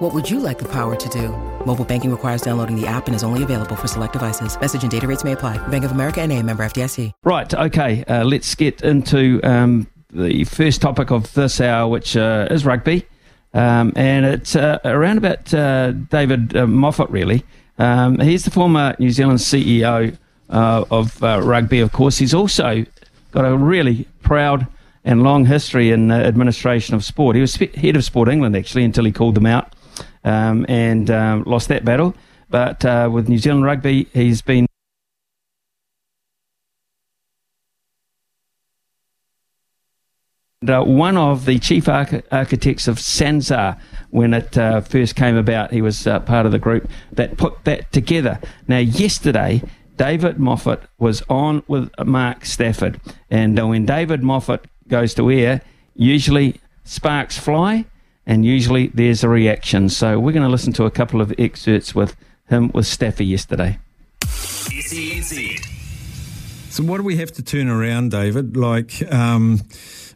What would you like the power to do? Mobile banking requires downloading the app and is only available for select devices. Message and data rates may apply. Bank of America and a member FDIC. Right, okay, uh, let's get into um, the first topic of this hour, which uh, is rugby. Um, and it's uh, around about uh, David uh, Moffett, really. Um, he's the former New Zealand CEO uh, of rugby, of course. He's also got a really proud and long history in administration of sport. He was head of Sport England, actually, until he called them out um, and um, lost that battle. But with New Zealand rugby, he's been uh, one of the chief arch- architects of SANZAAR when it uh, first came about. He was uh, part of the group that put that together. Now, yesterday, David Moffett was on with Mark Stafford. And uh, when David Moffett goes to air, usually sparks fly and usually there's a reaction. So we're going to listen to a couple of excerpts with him with Staffy yesterday. So, what do we have to turn around, David? Like, um,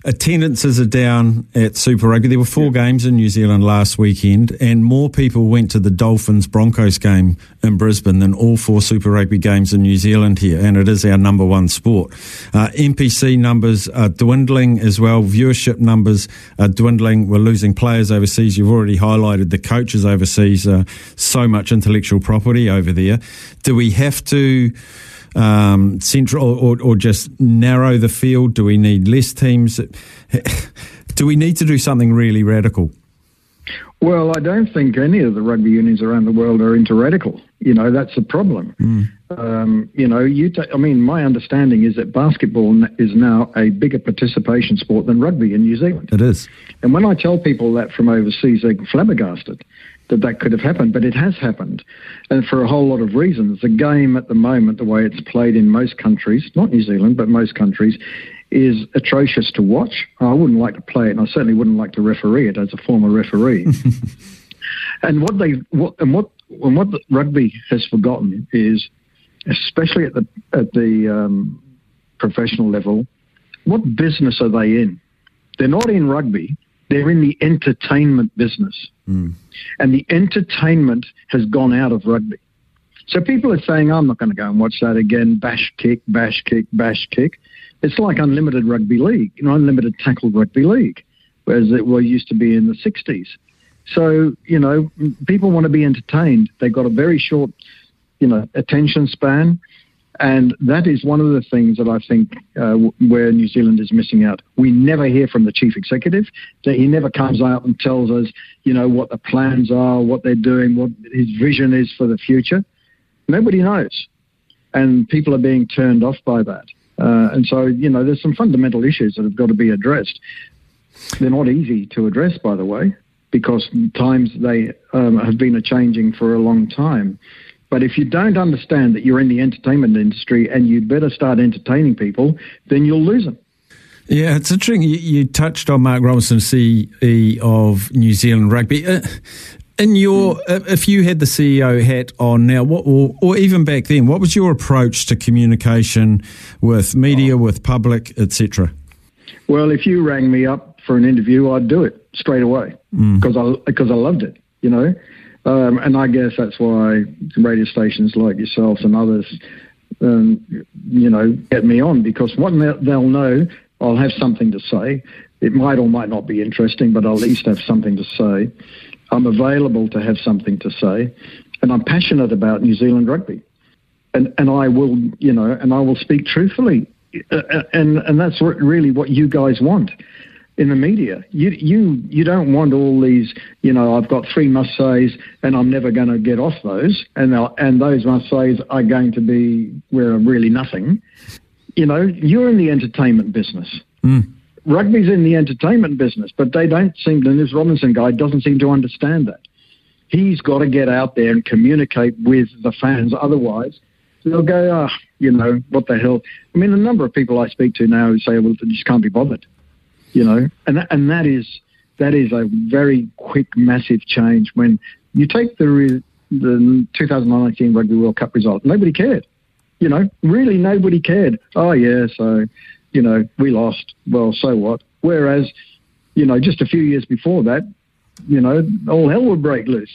attendances are down at Super Rugby. There were four games in New Zealand last weekend, and more people went to the Dolphins Broncos game in Brisbane than all four Super Rugby games in New Zealand here, and it is our number one sport. Uh, NPC numbers are dwindling as well. Viewership numbers are dwindling. We're losing players overseas. You've already highlighted the coaches overseas. Uh, so much intellectual property over there. Do we have to? Um, central or, or just narrow the field? Do we need less teams? do we need to do something really radical? Well, I don't think any of the rugby unions around the world are into radical. You know, that's a problem. Mm. Um, you know, you. Ta- I mean, my understanding is that basketball is now a bigger participation sport than rugby in New Zealand. It is. And when I tell people that from overseas, they're flabbergasted that that could have happened, but it has happened, and for a whole lot of reasons. The game at the moment, the way it's played in most countries, not New Zealand, but most countries, is atrocious to watch. I wouldn't like to play it, and I certainly wouldn't like to referee it as a former referee. and what they what and what and what rugby has forgotten is, especially at the at the um, professional level, what business are they in? They're not in rugby. They're in the entertainment business. Mm. And the entertainment has gone out of rugby. So people are saying, I'm not going to go and watch that again. Bash kick, bash kick, bash kick. It's like unlimited rugby league, you know, unlimited tackle rugby league, whereas it well, used to be in the 60s. So, you know, people want to be entertained. They've got a very short, you know, attention span. And that is one of the things that I think uh, where New Zealand is missing out. We never hear from the chief executive. That he never comes out and tells us, you know, what the plans are, what they're doing, what his vision is for the future. Nobody knows, and people are being turned off by that. Uh, and so, you know, there's some fundamental issues that have got to be addressed. They're not easy to address, by the way, because times they um, have been a changing for a long time. But if you don't understand that you're in the entertainment industry and you'd better start entertaining people, then you'll lose them. Yeah, it's interesting. You, you touched on Mark Robinson, CEO of New Zealand Rugby. Uh, in your, uh, if you had the CEO hat on now, what, or, or, even back then, what was your approach to communication with media, oh. with public, etc.? Well, if you rang me up for an interview, I'd do it straight away because mm. I because I loved it. You know, um, and I guess that's why radio stations like yourselves and others, um, you know, get me on because what they'll know, I'll have something to say. It might or might not be interesting, but I'll at least have something to say. I'm available to have something to say, and I'm passionate about New Zealand rugby, and and I will, you know, and I will speak truthfully, uh, uh and and that's really what you guys want in the media. You you you don't want all these. You know, I've got three must says, and I'm never going to get off those, and and those must says are going to be where really nothing. You know, you're in the entertainment business. Mm. Rugby's in the entertainment business, but they don't seem to. This Robinson guy doesn't seem to understand that. He's got to get out there and communicate with the fans. Otherwise, they'll go, oh, you know, what the hell? I mean, the number of people I speak to now who say, well, they just can't be bothered, you know, and that, and that is that is a very quick, massive change. When you take the the 2019 Rugby World Cup result, nobody cared, you know, really nobody cared. Oh yeah, so you know, we lost. Well, so what? Whereas, you know, just a few years before that, you know, all hell would break loose.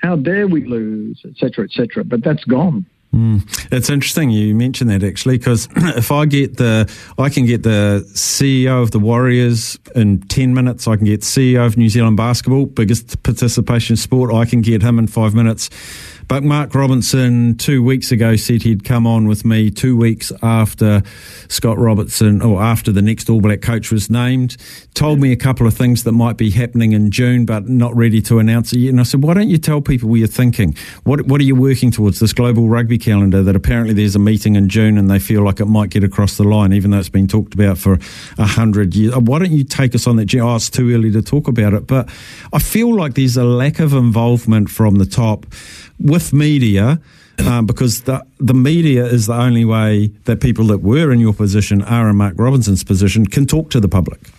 How dare we lose, etc., etc. But that's gone. Mm. It's interesting you mentioned that actually, because if I get the, I can get the CEO of the Warriors in 10 minutes, I can get CEO of New Zealand basketball, biggest participation sport, I can get him in five minutes. But Mark Robinson two weeks ago said he'd come on with me two weeks after Scott Robertson, or after the next All Black coach was named. Told me a couple of things that might be happening in June, but not ready to announce it yet. And I said, why don't you tell people what you're thinking? What What are you working towards? This global rugby calendar that apparently there's a meeting in June and they feel like it might get across the line, even though it's been talked about for a hundred years. Uh, why don't you take us on that? Oh, it's too early to talk about it. But I feel like there's a lack of involvement from the top with media. Um, because the the media is the only way that people that were in your position are in Mark Robinson's position can talk to the public.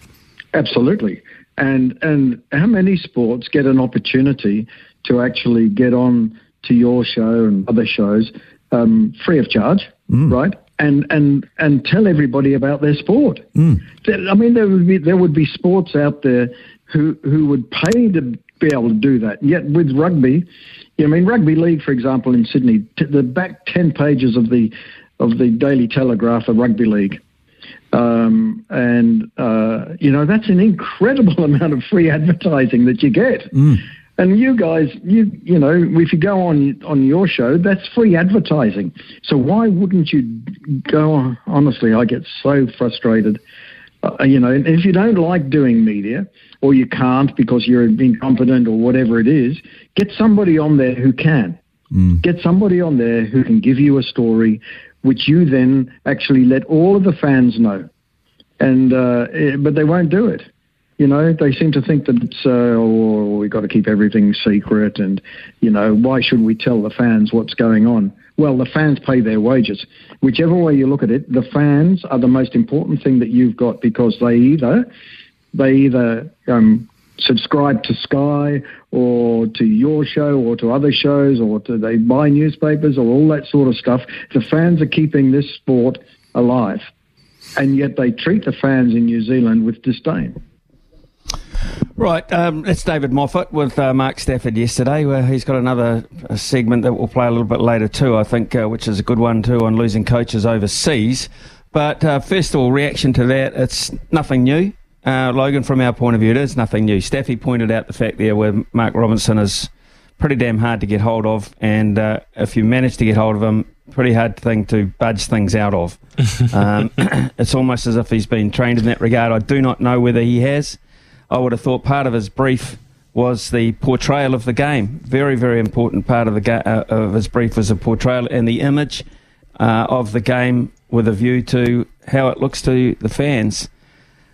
Absolutely, and and how many sports get an opportunity to actually get on to your show and other shows um, free of charge, mm. right? And and and tell everybody about their sport. Mm. I mean, there would be there would be sports out there who who would pay to be able to do that. Yet with rugby, yeah, I mean, rugby league, for example, in Sydney, t- the back ten pages of the of the Daily Telegraph are rugby league, um, and uh, you know that's an incredible amount of free advertising that you get. Mm. And you guys, you you know, if you go on on your show, that's free advertising. So why wouldn't you go? Honestly, I get so frustrated. Uh, you know, if you don't like doing media, or you can't because you're incompetent or whatever it is, get somebody on there who can. Mm. Get somebody on there who can give you a story, which you then actually let all of the fans know. And uh, eh, but they won't do it. You know, they seem to think that it's uh, oh, we've got to keep everything secret, and you know, why should we tell the fans what's going on? Well, the fans pay their wages. Whichever way you look at it, the fans are the most important thing that you've got because they either they either um, subscribe to Sky or to your show or to other shows or to they buy newspapers or all that sort of stuff. The fans are keeping this sport alive, and yet they treat the fans in New Zealand with disdain. Right, um, that's David Moffett with uh, Mark Stafford yesterday. Where he's got another segment that we'll play a little bit later too, I think, uh, which is a good one too on losing coaches overseas. But uh, first of all, reaction to that, it's nothing new. Uh, Logan, from our point of view, it is nothing new. Staffy pointed out the fact there where Mark Robinson is pretty damn hard to get hold of, and uh, if you manage to get hold of him, pretty hard thing to budge things out of. um, it's almost as if he's been trained in that regard. I do not know whether he has. I would have thought part of his brief was the portrayal of the game. Very, very important part of the ga- uh, of his brief was a portrayal and the image uh, of the game with a view to how it looks to the fans.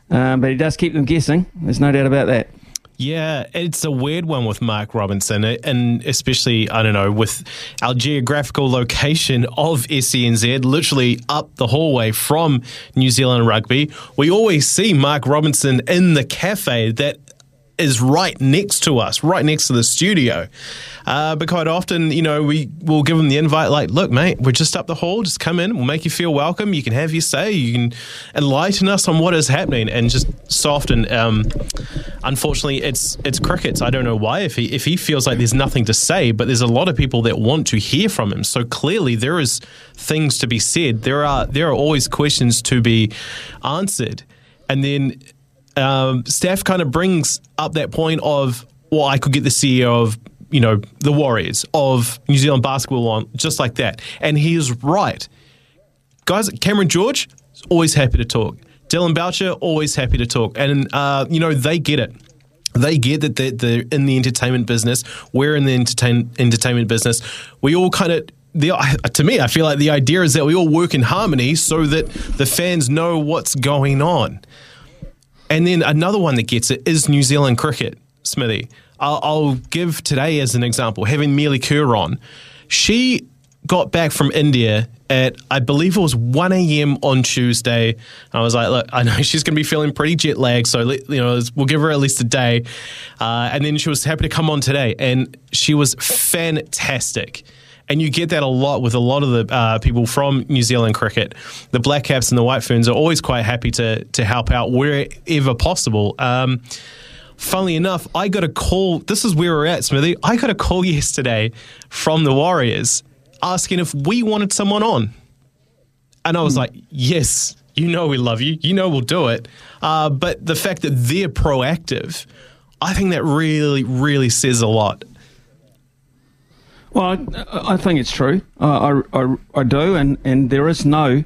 Um, but he does keep them guessing. There's no doubt about that. Yeah, it's a weird one with Mark Robinson, uh, and especially, I don't know, with our geographical location of SENZ, literally up the hallway from New Zealand Rugby. We always see Mark Robinson in the cafe that is right next to us, right next to the studio. Uh, but quite often, you know, we will give them the invite, like, look, mate, we're just up the hall. Just come in. We'll make you feel welcome. You can have your say. You can enlighten us on what is happening, and just soft and um, unfortunately, it's it's crickets. I don't know why. If he if he feels like there's nothing to say, but there's a lot of people that want to hear from him. So clearly, there is things to be said. There are there are always questions to be answered, and then um, Staf kind of brings up that point of, well, I could get the CEO of, you know, the Warriors, of New Zealand basketball on just like that. And he is right. Guys, Cameron George, is always happy to talk. Dillon Boucher, always happy to talk. And, uh, you know, they get it. They get that they're, they're in the entertainment business. We're in the entertain, entertainment business. We all kind of the, to me, I feel like the idea is that we all work in harmony so that the fans know what's going on. And then another one that gets it is New Zealand cricket, Smithy. I'll, I'll give today as an example, having Melie Kerr on. She got back from India at I believe it was 1 a.m. on Tuesday. I was like, look, I know she's going to be feeling pretty jet lagged, so you know we'll give her at least a day. Uh, and then she was happy to come on today, and she was fantastic. And you get that a lot with a lot of the uh, people from New Zealand cricket. The Black Caps and the White Ferns are always quite happy to to help out wherever possible. Um, funnily enough, I got a call. This is where we're at, Smithy. I got a call yesterday from the Warriors asking if we wanted someone on. And I was mm. like, yes, you know we love you. You know we'll do it. Uh, but the fact that they're proactive, I think that really, really says a lot. Well, I, I think it's true. I, I, I, do. And, and there is no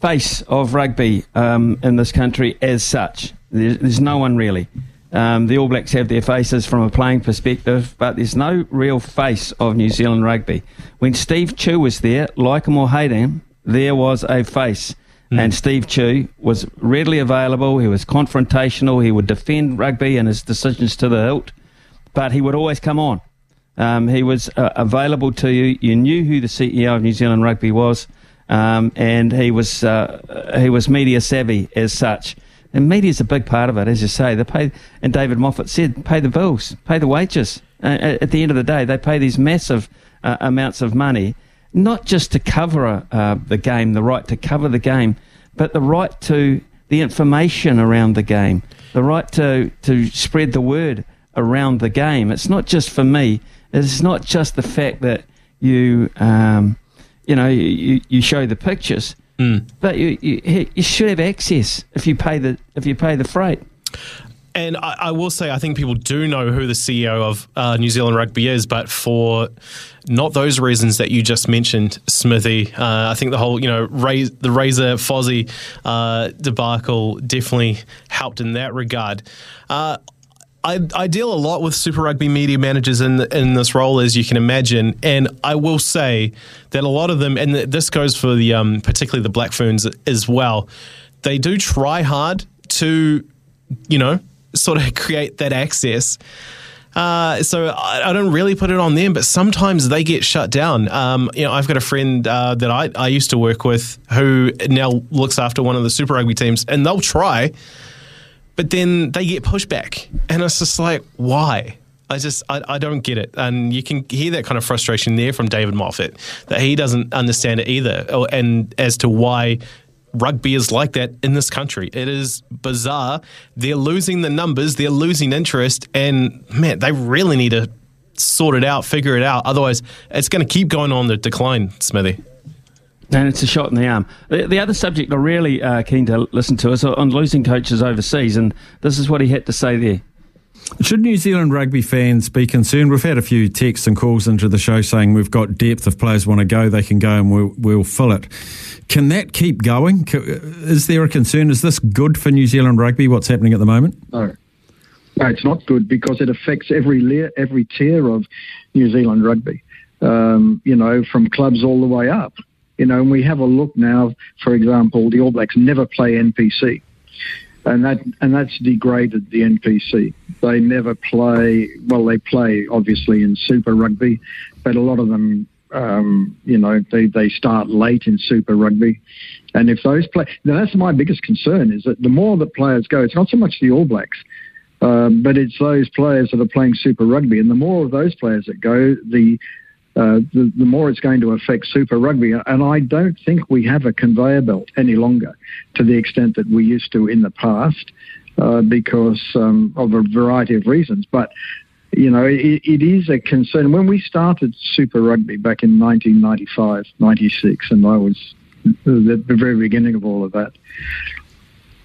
face of rugby um, in this country as such. There's, there's no one really. Um, the All Blacks have their faces from a playing perspective, but there's no real face of New Zealand rugby. When Steve Tew was there, like him or hate him, there was a face. Mm. And Steve Tew was readily available. He was confrontational. He would defend rugby and his decisions to the hilt, but he would always come on. Um, he was uh, available to you. You knew who the CEO of New Zealand Rugby was, um, and he was uh, he was media savvy as such. And media is a big part of it, as you say. They pay, and David Moffett said, pay the bills, pay the wages. Uh, at the end of the day, they pay these massive uh, amounts of money, not just to cover uh, the game, the right to cover the game, but the right to the information around the game, the right to, to spread the word around the game. It's not just for me. It's not just the fact that you, um, you know, you, you show the pictures Mm. But you, you, you should have access if you pay the if you pay the freight. And I, I, will say, I think people do know who the CEO of uh, New Zealand Rugby is, but for not those reasons that you just mentioned, Smithy. Uh, I think the whole, you know, Raz- the Razor Fozzie uh, debacle definitely helped in that regard. Uh, I, I deal a lot with Super Rugby media managers in in this role, as you can imagine, and I will say that a lot of them, and this goes for the um, particularly the Black Ferns as well, they do try hard to, you know, sort of create that access. Uh, so I, I, don't really put it on them, but sometimes they get shut down. Um, you know, I've got a friend uh, that I, I used to work with who now looks after one of the Super Rugby teams, and they'll try but then they get pushback. And it's just like, why? I just I, I don't get it, and you can hear that kind of frustration there from David Moffett that he doesn't understand it either, and as to why rugby is like that in this country. It is bizarre. They're losing the numbers, they're losing interest, and man, they really need to sort it out, figure it out. Otherwise, it's going to keep going on the decline, Smithy. And it's a shot in the arm. The, the other subject I'm really uh, keen to listen to is on losing coaches overseas, and this is what he had to say there. Should New Zealand rugby fans be concerned? We've had a few texts and calls into the show saying we've got depth. If players want to go, they can go and we'll, we'll fill it. Can that keep going? Is there a concern? Is this good for New Zealand rugby, what's happening at the moment? No. No, it's not good because it affects every layer, every tier of New Zealand rugby. Um, you know, from clubs all the way up. You know, and we have a look now, for example, the All Blacks never play NPC. And that and that's degraded the NPC. They never play. Well, they play obviously in Super Rugby, but a lot of them, um, you know, they, they start late in Super Rugby. And if those play, now that's my biggest concern is that the more that players go, it's not so much the All Blacks, um, but it's those players that are playing Super Rugby, and the more of those players that go, the uh, the, the, more it's going to affect Super Rugby. And I don't think we have a conveyor belt any longer to the extent that we used to in the past uh, because um, of a variety of reasons. But, you know, it, it is a concern. When we started Super Rugby back in 1995, 96, and I was at the very beginning of all of that,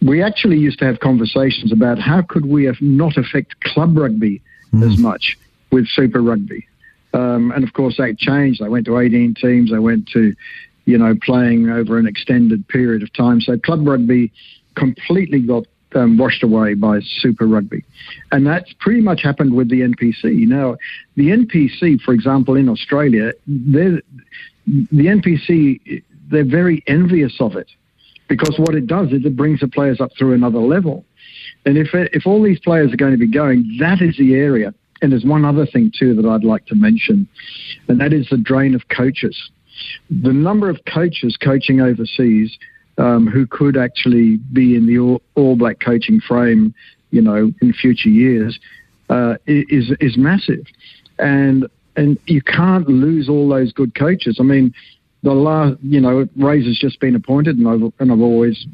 we actually used to have conversations about how could we not affect club rugby mm. as much with Super Rugby. Um, and of course, that changed. They went to 18 teams. They went to, you know, playing over an extended period of time. So club rugby completely got um, washed away by Super Rugby. And that's pretty much happened with the NPC. Now, the NPC, for example, in Australia, the NPC, they're very envious of it because what it does is it brings the players up through another level. And if, if all these players are going to be going, that is the area and there's one other thing too that I'd like to mention, and that is the drain of coaches. the number of coaches coaching overseas um, who could actually be in the all, all, Black coaching frame, you know, in future years, uh, is is massive, and and you can't lose all those good coaches. I mean, the last, you know, Razor's just been appointed, and I've and I've always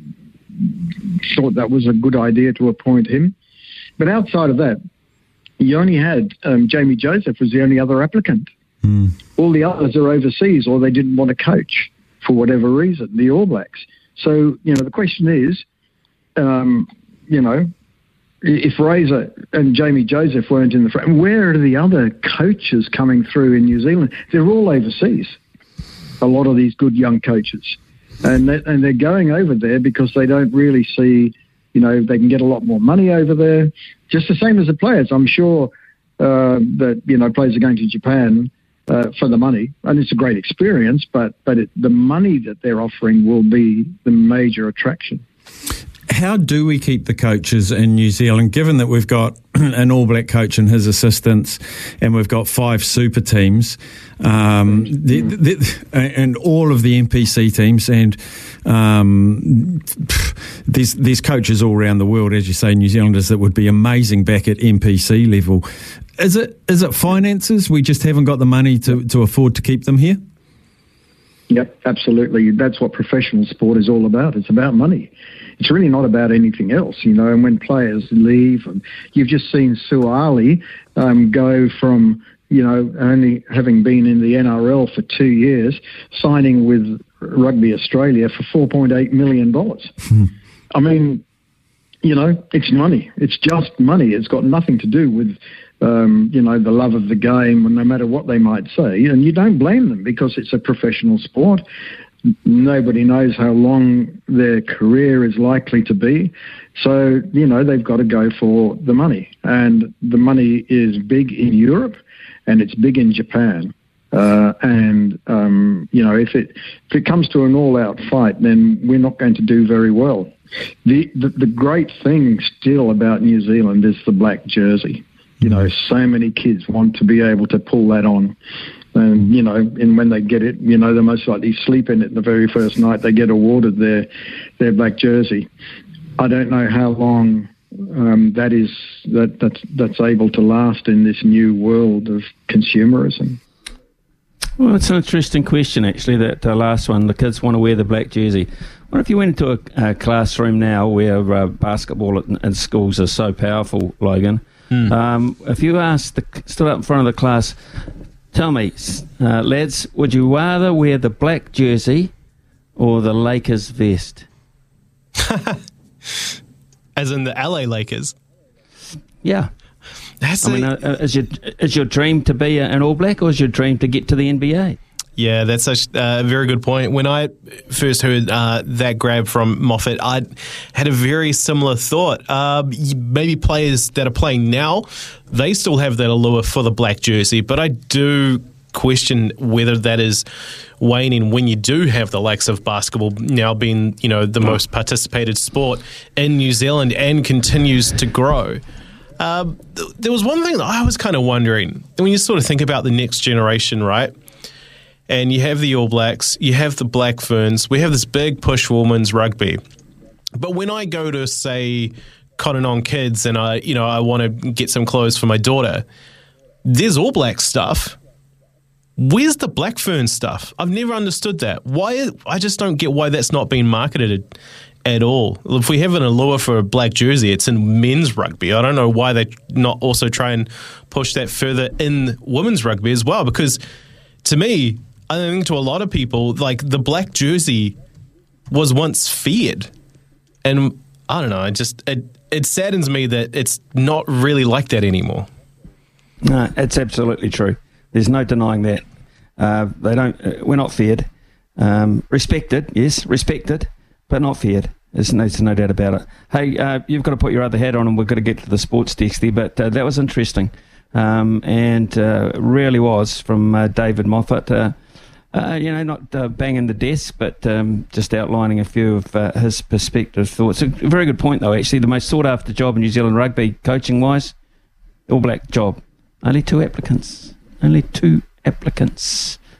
thought that was a good idea to appoint him. But outside of that, you only had um, Jamie Joseph was the only other applicant. Mm. All the others are overseas, or they didn't want to coach for whatever reason. The All Blacks. So you know, the question is, um, you know, if Razor and Jamie Joseph weren't in the frame, where are the other coaches coming through in New Zealand? They're all overseas. A lot of these good young coaches, and they, and they're going over there because they don't really see, you know, they can get a lot more money over there. Just the same as the players. I'm sure uh, that you know players are going to Japan uh, for the money, and it's a great experience. But but it, the money that they're offering will be the major attraction. How do we keep the coaches in New Zealand, given that we've got an All Black coach and his assistants, and we've got five super teams, um, the, the, and all of the NPC teams, and um, there's, there's coaches all around the world, as you say, New Zealanders that would be amazing back at NPC level. Is it is it finances? We just haven't got the money to, to afford to keep them here. Yep, absolutely. That's what professional sport is all about. It's about money. It's really not about anything else, you know. And when players leave, and you've just seen Suaalii um, go from you know only having been in the NRL for two years, signing with Rugby Australia for four point eight million dollars. Hmm. I mean, you know, it's money. It's just money. It's got nothing to do with um, you know, the love of the game, no matter what they might say. And you don't blame them because it's a professional sport. Nobody knows how long their career is likely to be. So, you know, they've got to go for the money. And the money is big in Europe and it's big in Japan. Uh, and um, you know, if it if it comes to an all-out fight, then we're not going to do very well. The, the the great thing still about New Zealand is the black jersey. You know, so many kids want to be able to pull that on. And, you know, and when they get it, you know, they most likely sleep in it the very first night they get awarded their, their black jersey. I don't know how long um, that is that that's that's able to last in this new world of consumerism. Well, it's an interesting question, actually. That uh, last one, the kids want to wear the black jersey. What if you went into a, a classroom now where uh, basketball in, in schools are so powerful, Logan? Mm. Um, if you asked, the stood up in front of the class, tell me, uh, lads, would you rather wear the black jersey or the Lakers vest? As in the LA Lakers. Yeah. That's I mean, uh, uh, is your is your dream to be an All Black, or is your dream to get to the NBA? Yeah, that's a uh, very good point. When I first heard uh, that grab from Moffett, I had a very similar thought. Uh, maybe players that are playing now, they still have that allure for the black jersey, but I do question whether that is waning when you do have the likes of basketball now being, you know, the most participated sport in New Zealand and continues to grow. Uh, there was one thing that I was kind of wondering when you sort of think about the next generation, right? And you have the All Blacks, you have the Black Ferns, we have this big push for women's rugby. But when I go to say Cotton On Kids and I, you know, I want to get some clothes for my daughter, there's All Black stuff. Where's the Black Fern stuff? I've never understood that. Why? I just don't get why that's not being marketed at all. If we have an allure for a black jersey, it's in men's rugby. I don't know why they not also try and push that further in women's rugby as well. Because to me, I think to a lot of people, like the black jersey was once feared, and I don't know. It just it it saddens me that it's not really like that anymore. No, it's absolutely true. There's no denying that. Uh, they don't. Uh, we're not feared. Um, respected, yes, respected, but not feared. There's no, no doubt about it. Hey, uh, you've got to put your other hat on, and we've got to get to the sports desk there. But uh, that was interesting, um, and uh, really was from uh, David Moffett. Uh, you know, not uh, banging the desk, but um, just outlining a few of uh, his perspective thoughts. A very good point, though. Actually, the most sought after job in New Zealand rugby, coaching wise, All Black job. Only two applicants. Only two applicants.